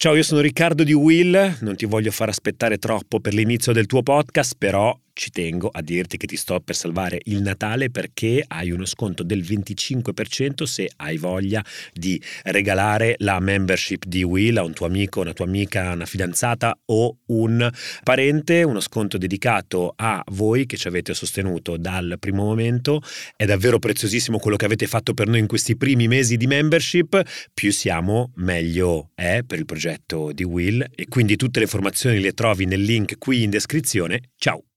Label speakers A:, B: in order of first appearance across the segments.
A: Ciao, io sono Riccardo di Will, non ti voglio far aspettare troppo per l'inizio del tuo podcast, però ci tengo a dirti che ti sto per salvare il Natale perché hai uno sconto del 25% se hai voglia di regalare la membership di Will a un tuo amico, una tua amica, una fidanzata o un parente, uno sconto dedicato a voi che ci avete sostenuto dal primo momento. È davvero preziosissimo quello che avete fatto per noi in questi primi mesi di membership, più siamo meglio è per il progetto di Will e quindi tutte le informazioni le trovi nel link qui in descrizione. Ciao!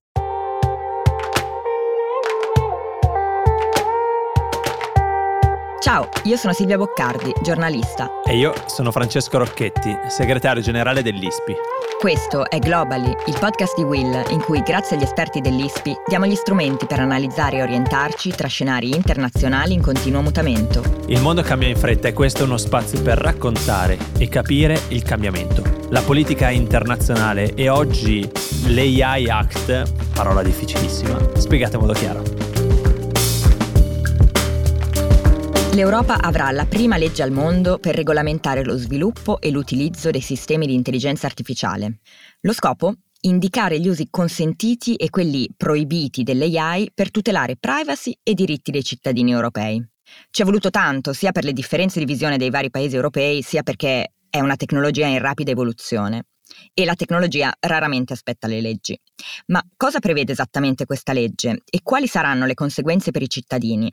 B: Ciao, io sono Silvia Boccardi, giornalista.
C: E io sono Francesco Rocchetti, segretario generale dell'ISPI.
B: Questo è Globally, il podcast di Will, in cui grazie agli esperti dell'ISPI diamo gli strumenti per analizzare e orientarci tra scenari internazionali in continuo mutamento.
C: Il mondo cambia in fretta e questo è uno spazio per raccontare e capire il cambiamento. La politica internazionale e oggi l'AI Act, parola difficilissima, spiegate in modo chiaro.
B: L'Europa avrà la prima legge al mondo per regolamentare lo sviluppo e l'utilizzo dei sistemi di intelligenza artificiale. Lo scopo? Indicare gli usi consentiti e quelli proibiti dell'AI per tutelare privacy e diritti dei cittadini europei. Ci è voluto tanto, sia per le differenze di visione dei vari paesi europei, sia perché è una tecnologia in rapida evoluzione. E la tecnologia raramente aspetta le leggi. Ma cosa prevede esattamente questa legge e quali saranno le conseguenze per i cittadini?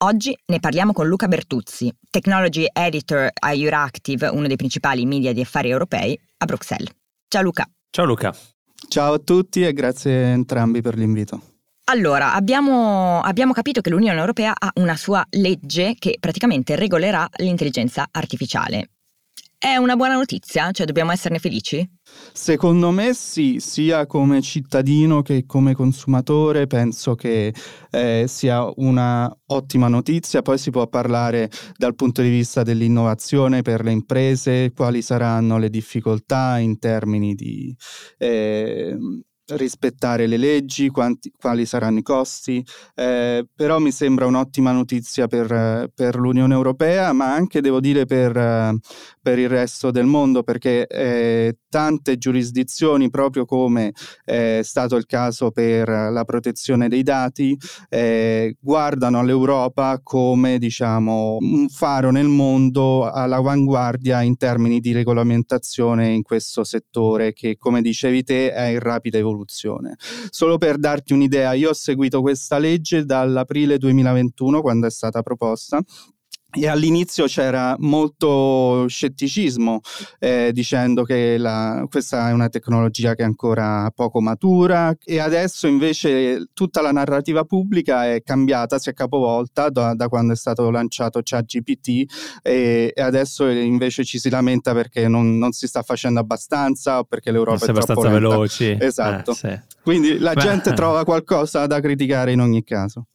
B: Oggi ne parliamo con Luca Bertuzzi, Technology Editor a Euractiv, uno dei principali media di affari europei, a Bruxelles. Ciao Luca.
C: Ciao Luca.
D: Ciao a tutti e grazie a entrambi per l'invito.
B: Allora, abbiamo, abbiamo, capito che l'Unione Europea ha una sua legge che praticamente regolerà l'intelligenza artificiale. È una buona notizia? Cioè dobbiamo esserne felici?
D: Secondo me sì, sia come cittadino che come consumatore penso che eh, sia una ottima notizia, poi si può parlare dal punto di vista dell'innovazione per le imprese, quali saranno le difficoltà in termini di eh, rispettare le leggi, quanti, quali saranno i costi, eh, però mi sembra un'ottima notizia per, per, l'Unione Europea, ma anche devo dire per, per il resto del mondo, perché eh, tante giurisdizioni, proprio come è stato il caso per la protezione dei dati, eh, guardano all'Europa come diciamo, un faro nel mondo all'avanguardia in termini di regolamentazione in questo settore che, come dicevi te, è in rapida evoluzione rivoluzione. Solo per darti un'idea, io ho seguito questa legge dall'aprile 2021 quando è stata proposta e all'inizio c'era molto scetticismo eh, dicendo che la, questa è una tecnologia che è ancora poco matura e adesso invece tutta la narrativa pubblica è cambiata, si è capovolta da, da quando è stato lanciato ChatGPT e, e, adesso invece ci si lamenta perché non, non, si sta facendo abbastanza o perché l'Europa
C: non
D: è
C: abbastanza
D: lenta.
C: veloci.
D: Esatto.
C: Eh, sì.
D: Quindi la Beh. gente trova qualcosa da criticare in ogni caso.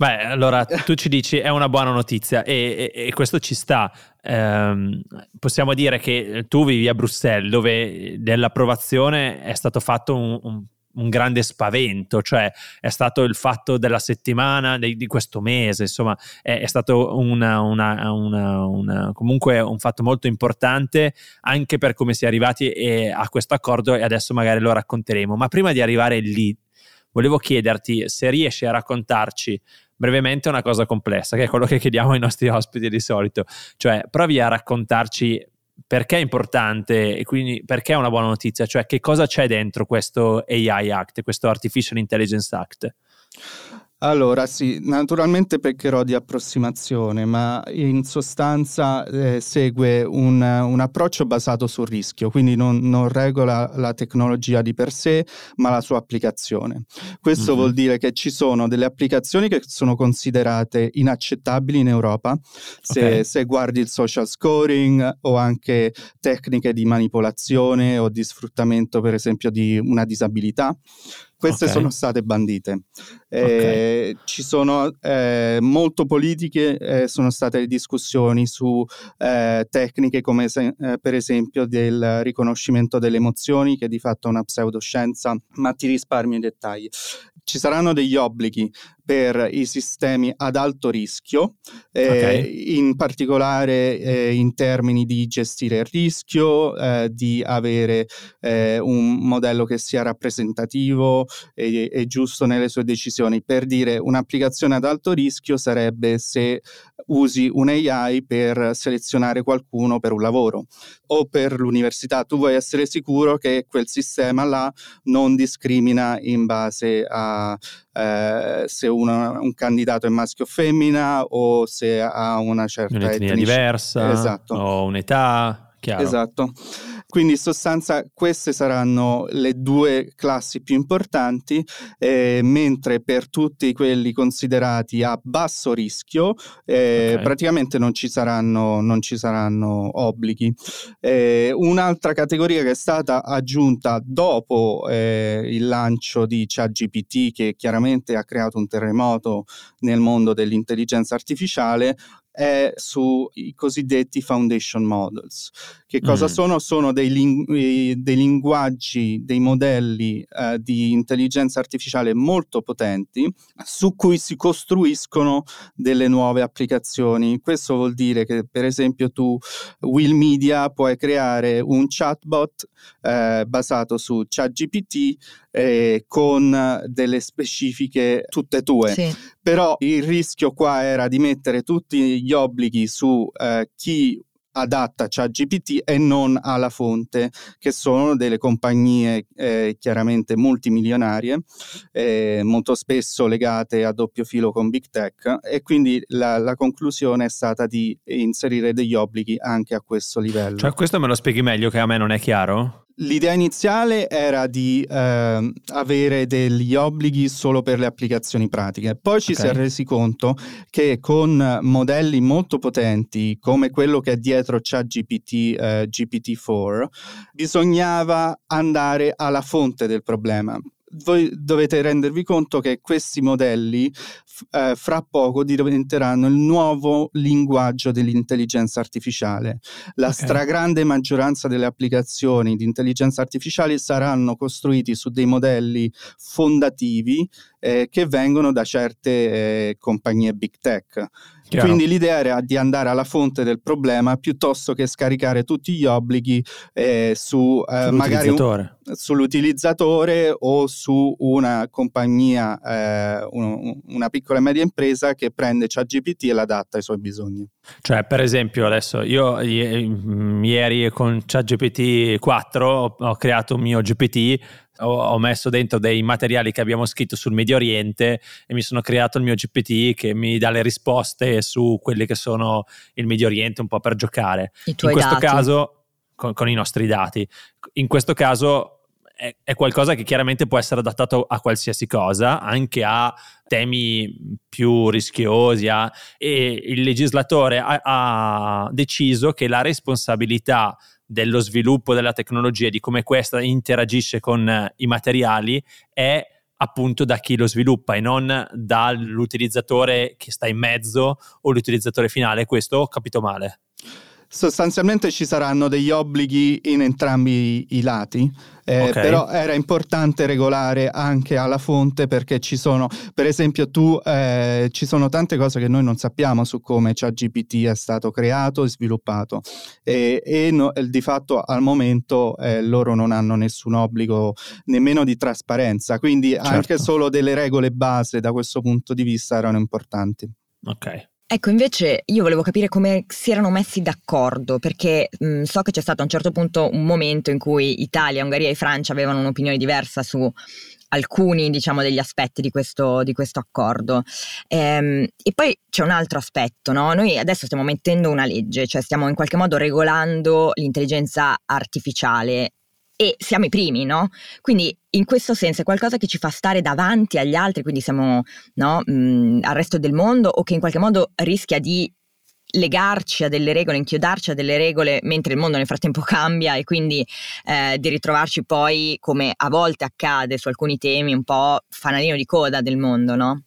C: Beh, allora tu ci dici è una buona notizia e, e, e questo ci sta. Eh, possiamo dire che tu vivi a Bruxelles dove dell'approvazione è stato fatto un, un, un, grande spavento, cioè è stato il fatto della settimana, di, di questo mese, insomma è, è stato una, una, una, comunque un fatto molto importante anche per come si è arrivati a questo accordo e adesso magari lo racconteremo. Ma prima di arrivare lì, volevo chiederti se riesci a raccontarci brevemente una cosa complessa, che è quello che chiediamo ai nostri ospiti di solito. Cioè, provi a raccontarci perché è importante e quindi perché è una buona notizia, cioè che cosa c'è dentro questo AI Act, questo Artificial Intelligence Act.
D: Allora sì, naturalmente peccherò di approssimazione, ma in sostanza eh, segue un, un, approccio basato sul rischio, quindi non, non, regola la tecnologia di per sé, ma la sua applicazione. Questo mm-hmm. vuol dire che ci sono delle applicazioni che sono considerate inaccettabili in Europa, se, okay. se guardi il social scoring o anche tecniche di manipolazione o di sfruttamento, per esempio, di una disabilità queste okay. sono state bandite. Eh, okay. Ci sono eh, molto politiche, eh, sono state discussioni su eh, tecniche come se, eh, per esempio del riconoscimento delle emozioni, che di fatto è una pseudoscienza, ma ti risparmio i dettagli. Ci saranno degli obblighi per i sistemi ad alto rischio, eh, okay. in particolare eh, in termini di gestire il rischio, eh, di avere eh, un modello che sia rappresentativo e, e giusto nelle sue decisioni. Per dire un'applicazione ad alto rischio sarebbe se usi un AI per selezionare qualcuno per un lavoro o per l'università. Tu vuoi essere sicuro che quel sistema là non discrimina in base a eh, se una, un candidato è maschio o femmina o se ha una certa
C: un'etnia diversa esatto. o un'età. Chiaro.
D: Esatto. Quindi in sostanza queste saranno le due classi più importanti, eh, mentre per tutti quelli considerati a basso rischio eh, okay. praticamente non ci saranno, non ci saranno obblighi. Eh, un'altra categoria che è stata aggiunta dopo eh, il lancio di ChatGPT, che chiaramente ha creato un terremoto nel mondo dell'intelligenza artificiale, è sui cosiddetti foundation models. Che cosa mm. sono? Sono dei, ling- dei, linguaggi, dei modelli eh, di intelligenza artificiale molto potenti su cui si costruiscono delle nuove applicazioni. Questo vuol dire che, per esempio, tu, Will Media, puoi creare un chatbot eh, basato su ChatGPT eh, con delle specifiche tutte tue. Sì. Però il rischio qua era di mettere tutti gli obblighi su eh, chi adatta ChatGPT e non alla fonte, che sono delle compagnie eh, chiaramente multimilionarie, eh, molto spesso legate a doppio filo con Big Tech e quindi la, la, conclusione è stata di inserire degli obblighi anche a questo livello.
C: Cioè questo me lo spieghi meglio che a me non è chiaro?
D: L'idea iniziale era di eh, avere degli obblighi solo per le applicazioni pratiche, poi ci okay. si è resi conto che con modelli molto potenti come quello che è dietro ChatGPT eh, GPT-4 bisognava andare alla fonte del problema voi dovete rendervi conto che questi modelli eh, fra poco diventeranno il nuovo linguaggio dell'intelligenza artificiale. La okay. stragrande maggioranza delle applicazioni di intelligenza artificiale saranno costruiti su dei modelli fondativi eh, che vengono da certe eh, compagnie big tech. Chiaro. Quindi l'idea era di andare alla fonte del problema piuttosto che scaricare tutti gli obblighi eh, su eh, magari un, sull'utilizzatore o su una compagnia, eh, un, una piccola e media impresa che prende ChatGPT e l'adatta ai suoi bisogni.
C: Cioè, per esempio, adesso io ieri con ChatGPT 4 ho creato un mio GPT ho, messo dentro dei materiali che abbiamo scritto sul Medio Oriente e mi sono creato il mio GPT che mi dà le risposte su quelli che sono il Medio Oriente un po' per giocare. In questo
B: dati.
C: caso, con, con, i nostri dati. In questo caso è, è, qualcosa che chiaramente può essere adattato a qualsiasi cosa, anche a temi più rischiosi. A, e il legislatore ha, ha deciso che la responsabilità dello sviluppo della tecnologia e di come questa interagisce con eh, i materiali è appunto da chi lo sviluppa e non dall'utilizzatore che sta in mezzo o l'utilizzatore finale. Questo ho capito male.
D: Sostanzialmente ci saranno degli obblighi in entrambi i lati, eh, okay. però era importante regolare anche alla fonte perché ci sono, per esempio, tu eh, ci sono tante cose che noi non sappiamo su come ChatGPT è stato creato e sviluppato e, e no, di fatto al momento eh, loro non hanno nessun obbligo nemmeno di trasparenza, quindi certo. anche solo delle regole base da questo punto di vista erano importanti.
C: Ok.
B: Ecco, invece io volevo capire come si erano messi d'accordo, perché mh, so che c'è stato a un certo punto un momento in cui Italia, Ungheria e Francia avevano un'opinione diversa su alcuni diciamo, degli aspetti di questo, di questo accordo. Ehm, e poi c'è un altro aspetto, no? noi adesso stiamo mettendo una legge, cioè stiamo in qualche modo regolando l'intelligenza artificiale e siamo i primi, no? Quindi in questo senso è qualcosa che ci fa stare davanti agli altri, quindi siamo no, mh, al resto del mondo o che in qualche modo rischia di legarci a delle regole, inchiodarci a delle regole mentre il mondo nel frattempo cambia e quindi eh, di ritrovarci poi, come a volte accade su alcuni temi, un po' fanalino di coda del mondo, no?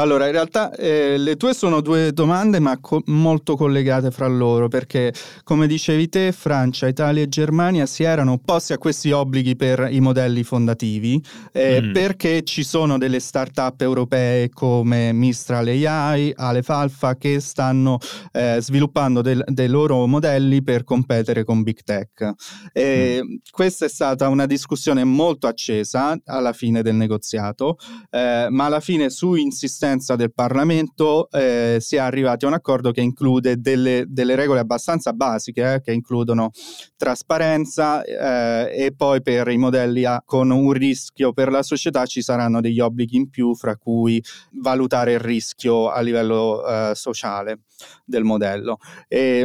D: Allora, in realtà eh, le tue sono due domande, ma co- molto collegate fra loro, perché come dicevi te, Francia, Italia e Germania si erano opposti a questi obblighi per i modelli fondativi, eh, mm. perché ci sono delle start-up europee come Mistral AI, Aleph Alpha, che stanno eh, sviluppando del, dei loro modelli per competere con Big Tech. Mm. Questa è stata una discussione molto accesa alla fine del negoziato, eh, ma alla fine su insistenza del Parlamento eh, si è arrivati a un accordo che include delle, delle regole abbastanza basiche, eh, che includono trasparenza eh, e poi per i modelli A con un rischio per la società ci saranno degli obblighi in più, fra cui valutare il rischio a livello eh, sociale del modello.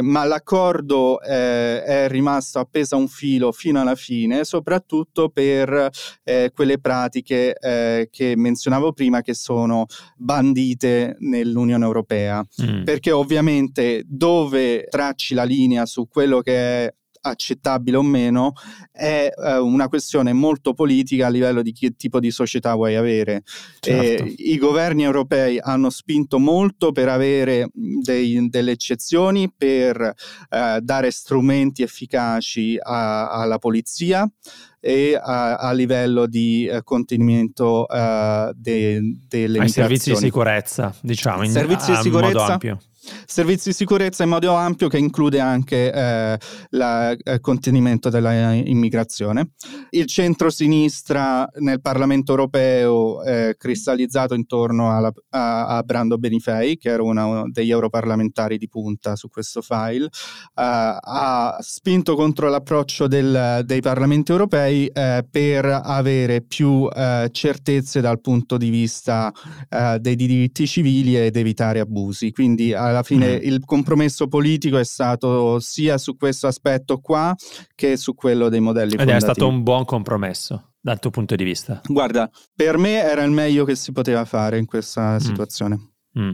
D: Ma l'accordo eh, è rimasto appeso a un filo fino alla fine, soprattutto per eh, quelle pratiche che menzionavo prima che sono bandite nell'Unione Europea. Mm. Perché ovviamente dove tracci la linea su quello che è accettabile o meno è eh, una questione molto politica a livello di che tipo di società vuoi avere. Certo. Eh, I governi europei hanno spinto molto per avere dei, delle eccezioni, per eh, dare strumenti efficaci a, alla polizia e a, a livello di uh, contenimento uh, de, delle Ai
C: servizi di sicurezza, diciamo, in,
D: servizi di sicurezza,
C: modo ampio.
D: Servizi di sicurezza in modo ampio che include anche eh, il eh, contenimento dell'immigrazione. Il centro-sinistra nel Parlamento europeo è cristallizzato intorno alla, a, a, Brando Benifei, che era uno degli europarlamentari di punta su questo file, uh, ha spinto contro l'approccio del, dei parlamenti europei uh, per avere più certezze dal punto di vista dei diritti civili ed evitare abusi. Quindi alla fine mm. il compromesso politico è stato sia su questo aspetto qua che su quello dei modelli Ed fondativi.
C: è stato un buon compromesso dal tuo punto di vista?
D: Guarda, per me era il meglio che si poteva fare in questa mm. situazione.
C: Mm.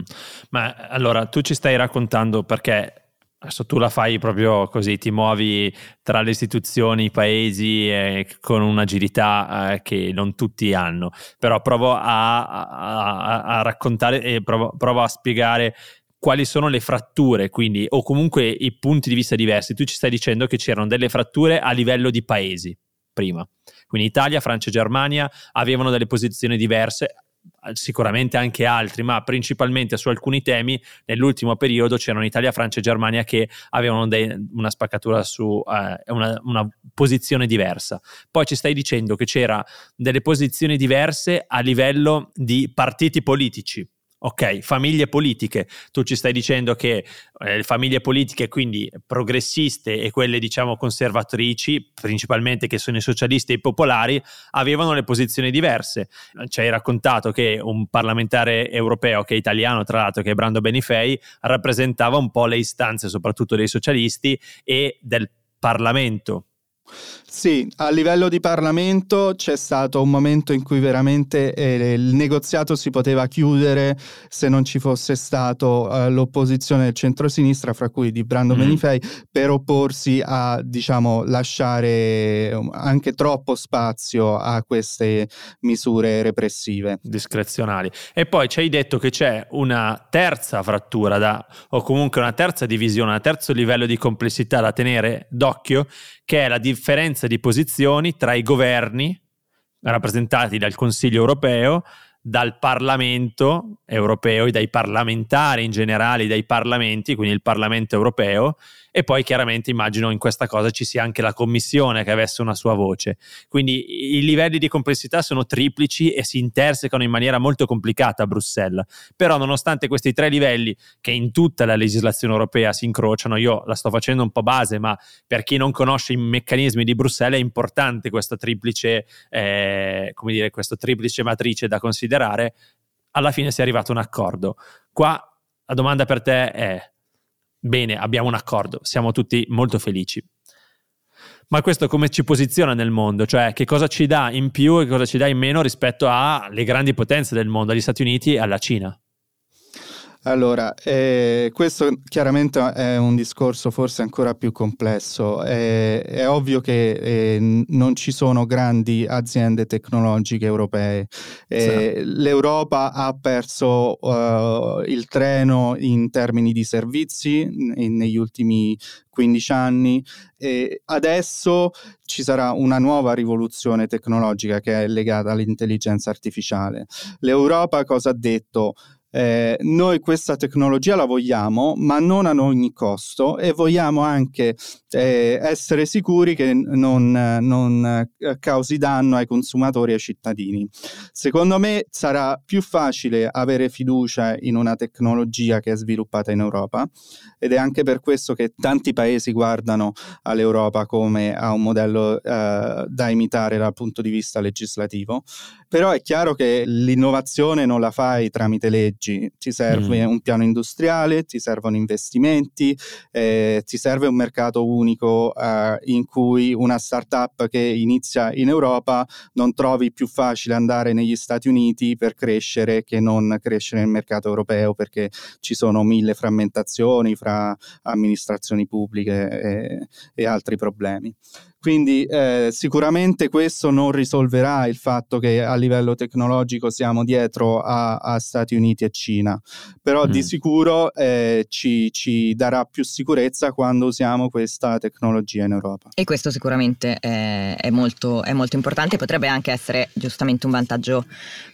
C: Ma allora tu ci stai raccontando perché adesso tu la fai proprio così, ti muovi tra le istituzioni, i paesi eh, con un'agilità eh, che non tutti hanno, però provo a, a, a raccontare e provo, provo, a spiegare quali sono le fratture, quindi, o comunque i punti di vista diversi. Tu ci stai dicendo che c'erano delle fratture a livello di paesi prima. Quindi Italia, Francia e Germania avevano delle posizioni diverse, sicuramente anche altri, ma principalmente su alcuni temi nell'ultimo periodo c'erano Italia, Francia e Germania che avevano de- una spaccatura su eh, una, una, posizione diversa. Poi ci stai dicendo che c'era delle posizioni diverse a livello di partiti politici. Ok, famiglie politiche. Tu ci stai dicendo che eh, le famiglie politiche, quindi progressiste e quelle diciamo conservatrici, principalmente che sono i socialisti e i popolari, avevano le posizioni diverse. Ci hai raccontato che un parlamentare europeo, che è italiano tra l'altro, che è Brando Benifei, rappresentava un po' le istanze soprattutto dei socialisti e del Parlamento
D: sì, a livello di Parlamento c'è stato un momento in cui veramente eh, il negoziato si poteva chiudere se non ci fosse stato eh, l'opposizione del centro-sinistra, fra cui di Brando mm. Benifei, per opporsi a, diciamo, lasciare um, anche troppo spazio a queste misure repressive.
C: Discrezionali. E poi ci hai detto che c'è una terza frattura da, o comunque una terza divisione, un terzo livello di complessità da tenere d'occhio, che è la differenza di posizioni tra i governi rappresentati dal Consiglio europeo, dal Parlamento europeo e dai parlamentari in generale, dai parlamenti, quindi il Parlamento europeo, e poi chiaramente immagino in questa cosa ci sia anche la commissione che avesse una sua voce. Quindi i livelli di complessità sono triplici e si intersecano in maniera molto complicata a Bruxelles. Però nonostante questi tre livelli che in tutta la legislazione europea si incrociano, io la sto facendo un po' base, ma per chi non conosce i meccanismi di Bruxelles è importante questa triplice, eh, come dire, questa triplice matrice da considerare. Alla fine si è arrivato a un accordo. Qua la domanda per te è Bene, abbiamo un accordo, siamo tutti molto felici. Ma questo come ci posiziona nel mondo? Cioè che cosa ci dà in più e cosa ci dà in meno rispetto alle grandi potenze del mondo, agli Stati Uniti e alla Cina?
D: Allora, eh, questo chiaramente è un discorso forse ancora più complesso. È, è ovvio che eh, non ci sono grandi aziende tecnologiche europee. Eh, sì. L'Europa ha perso uh, il treno in termini di servizi in, negli ultimi 15 anni e adesso ci sarà una nuova rivoluzione tecnologica che è legata all'intelligenza artificiale. L'Europa cosa ha detto? Eh, noi questa tecnologia la vogliamo, ma non a ogni costo e vogliamo anche eh, essere sicuri che non, non eh, causi danno ai consumatori e ai cittadini. Secondo me sarà più facile avere fiducia in una tecnologia che è sviluppata in Europa ed è anche per questo che tanti paesi guardano all'Europa come a un modello eh, da imitare dal punto di vista legislativo. Però è chiaro che l'innovazione non la fai tramite leggi, ti serve mm. un piano industriale, ti servono investimenti, eh, ti serve un mercato unico eh, in cui una startup che inizia in Europa non trovi più facile andare negli Stati Uniti per crescere che non crescere nel mercato europeo perché ci sono mille frammentazioni fra amministrazioni pubbliche e, e altri problemi. Quindi eh, sicuramente questo non risolverà il fatto che a livello tecnologico siamo dietro a, a Stati Uniti e Cina, però mm. di sicuro eh, ci, ci, darà più sicurezza quando usiamo questa tecnologia in Europa.
B: E questo sicuramente è, è, molto, è molto importante, potrebbe anche essere giustamente un vantaggio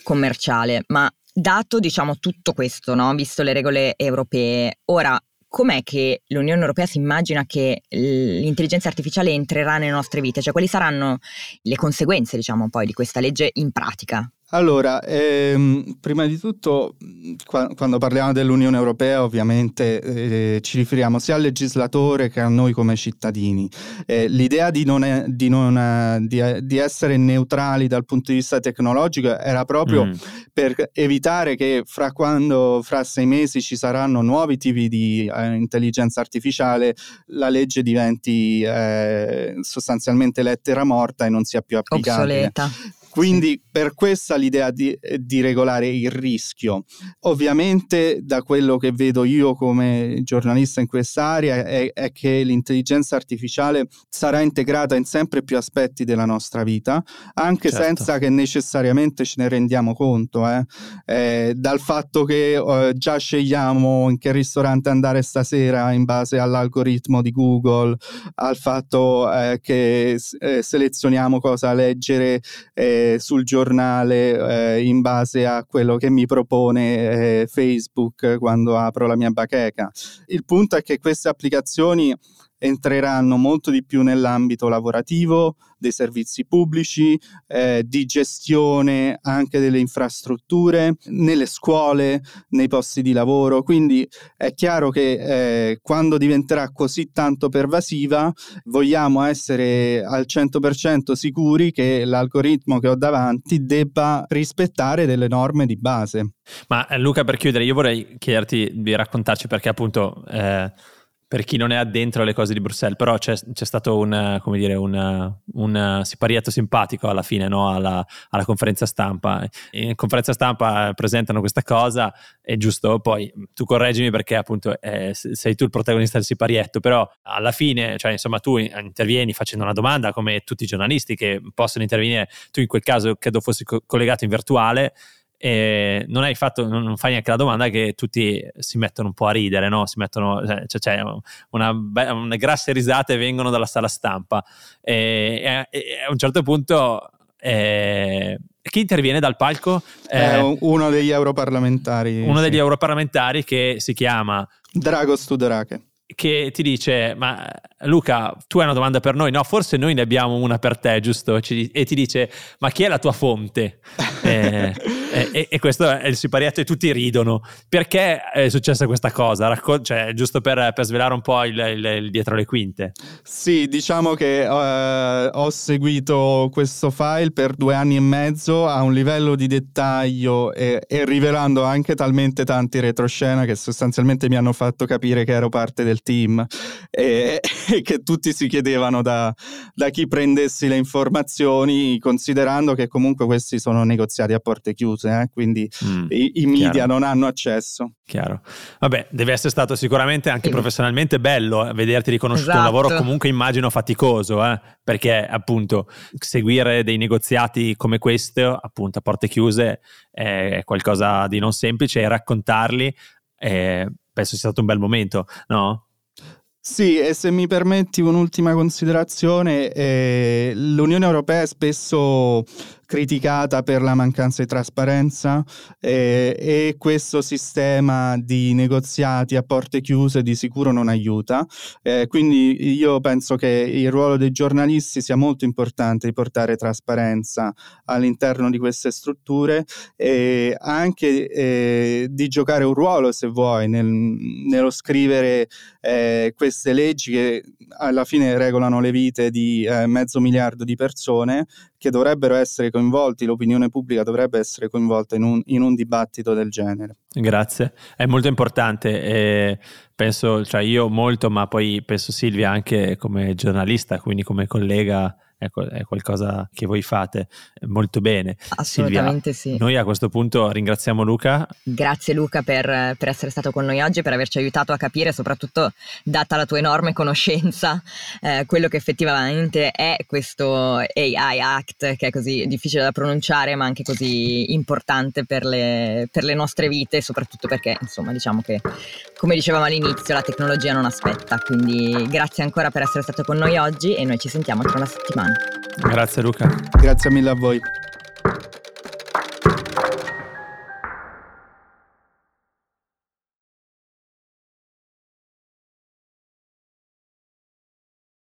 B: commerciale, ma dato diciamo tutto questo, no? visto le regole europee, ora com'è che l'Unione Europea si immagina che l'intelligenza artificiale entrerà nelle nostre vite? Cioè, quali saranno le conseguenze, diciamo, poi di questa legge in pratica?
D: Allora, ehm, prima di tutto, qua, quando parliamo dell'Unione Europea, ovviamente eh, ci riferiamo sia al legislatore che a noi come cittadini. Eh, l'idea di, non è, di, non, di, di, essere neutrali dal punto di vista tecnologico era proprio mm. per evitare che fra, quando, fra sei mesi ci saranno nuovi tipi di eh, intelligenza artificiale, la legge diventi eh, sostanzialmente lettera morta e non sia più applicabile.
B: Obsoleta.
D: Quindi per questa l'idea di, di, regolare il rischio. Ovviamente da quello che vedo io come giornalista in quest'area è, è, che l'intelligenza artificiale sarà integrata in sempre più aspetti della nostra vita, anche certo. senza che necessariamente ce ne rendiamo conto. Eh. Eh, dal fatto che eh, già scegliamo in che ristorante andare stasera in base all'algoritmo di Google, al fatto eh, che eh, selezioniamo cosa leggere sul giornale eh, in base a quello che mi propone eh, Facebook quando apro la mia bacheca. Il punto è che queste applicazioni entreranno molto di più nell'ambito lavorativo, dei servizi pubblici, eh, di gestione anche delle infrastrutture, nelle scuole, nei posti di lavoro. Quindi è chiaro che eh, quando diventerà così tanto pervasiva, vogliamo essere al 100% sicuri che l'algoritmo che ho davanti debba rispettare delle norme di base.
C: Ma eh, Luca, per chiudere, io vorrei chiederti di raccontarci perché appunto... Eh per chi non è addentro alle cose di Bruxelles, però c'è, c'è stato un, come dire, un, un siparietto simpatico alla fine no? alla, alla, conferenza stampa. In conferenza stampa presentano questa cosa, è giusto, poi tu correggimi perché appunto eh, sei tu il protagonista del siparietto, però alla fine, cioè insomma tu intervieni facendo una domanda come tutti i giornalisti che possono intervenire, tu in quel caso credo fossi co- collegato in virtuale, e non hai fatto, non fai neanche la domanda che tutti si mettono un po' a ridere, no? Si mettono, cioè, cioè, una, una grasse risate vengono dalla sala stampa e, e, e a un certo punto eh, chi interviene dal palco?
D: Eh, uno degli europarlamentari.
C: Uno sì. degli europarlamentari che si chiama
D: Dragos Tudorache
C: che ti dice: Ma Luca, tu hai una domanda per noi? No, forse noi ne abbiamo una per te, giusto? E ti dice: Ma chi è la tua fonte? eh, e, e, questo è il siparietto e tutti ridono. Perché è successa questa cosa? Raccol- cioè, giusto per, per, svelare un po' il, il, il, dietro le quinte.
D: Sì, diciamo che uh, ho seguito questo file per due anni e mezzo a un livello di dettaglio e, e rivelando anche talmente tanti retroscena che sostanzialmente mi hanno fatto capire che ero parte del team e, e che tutti si chiedevano da, da chi prendessi le informazioni, considerando che comunque questi sono negoziati a porte chiuse eh? quindi mm, i, i, media chiaro. non hanno accesso.
C: Chiaro. Vabbè, deve essere stato sicuramente anche sì. professionalmente bello eh, vederti riconosciuto esatto. un lavoro comunque immagino faticoso, eh? perché appunto seguire dei negoziati come questo, appunto a porte chiuse, è qualcosa di non semplice e raccontarli eh, penso sia stato un bel momento, no?
D: Sì, e se mi permetti un'ultima considerazione, eh, l'Unione Europea è spesso criticata per la mancanza di trasparenza eh, e questo sistema di negoziati a porte chiuse di sicuro non aiuta. Eh, quindi io penso che il ruolo dei giornalisti sia molto importante di portare trasparenza all'interno di queste strutture e anche eh, di giocare un ruolo, se vuoi, nel, nello scrivere eh, queste leggi che alla fine regolano le vite di eh, mezzo miliardo di persone che dovrebbero essere coinvolti, l'opinione pubblica dovrebbe essere coinvolta in un, in un dibattito del genere.
C: Grazie, è molto importante e penso, cioè io molto, ma poi penso Silvia anche come giornalista, quindi come collega ecco, è qualcosa che voi fate molto bene.
B: Assolutamente
C: Silvia,
B: sì.
C: Noi a questo punto ringraziamo Luca.
B: Grazie Luca per, per, essere stato con noi oggi, per averci aiutato a capire, soprattutto data la tua enorme conoscenza, eh, quello che effettivamente è questo AI Act, che è così difficile da pronunciare, ma anche così importante per le, per le nostre vite, soprattutto perché, insomma, diciamo che, come dicevamo all'inizio, la tecnologia non aspetta. Quindi grazie ancora per essere stato con noi oggi e noi ci sentiamo tra una settimana.
C: Grazie Luca.
D: Grazie mille a voi.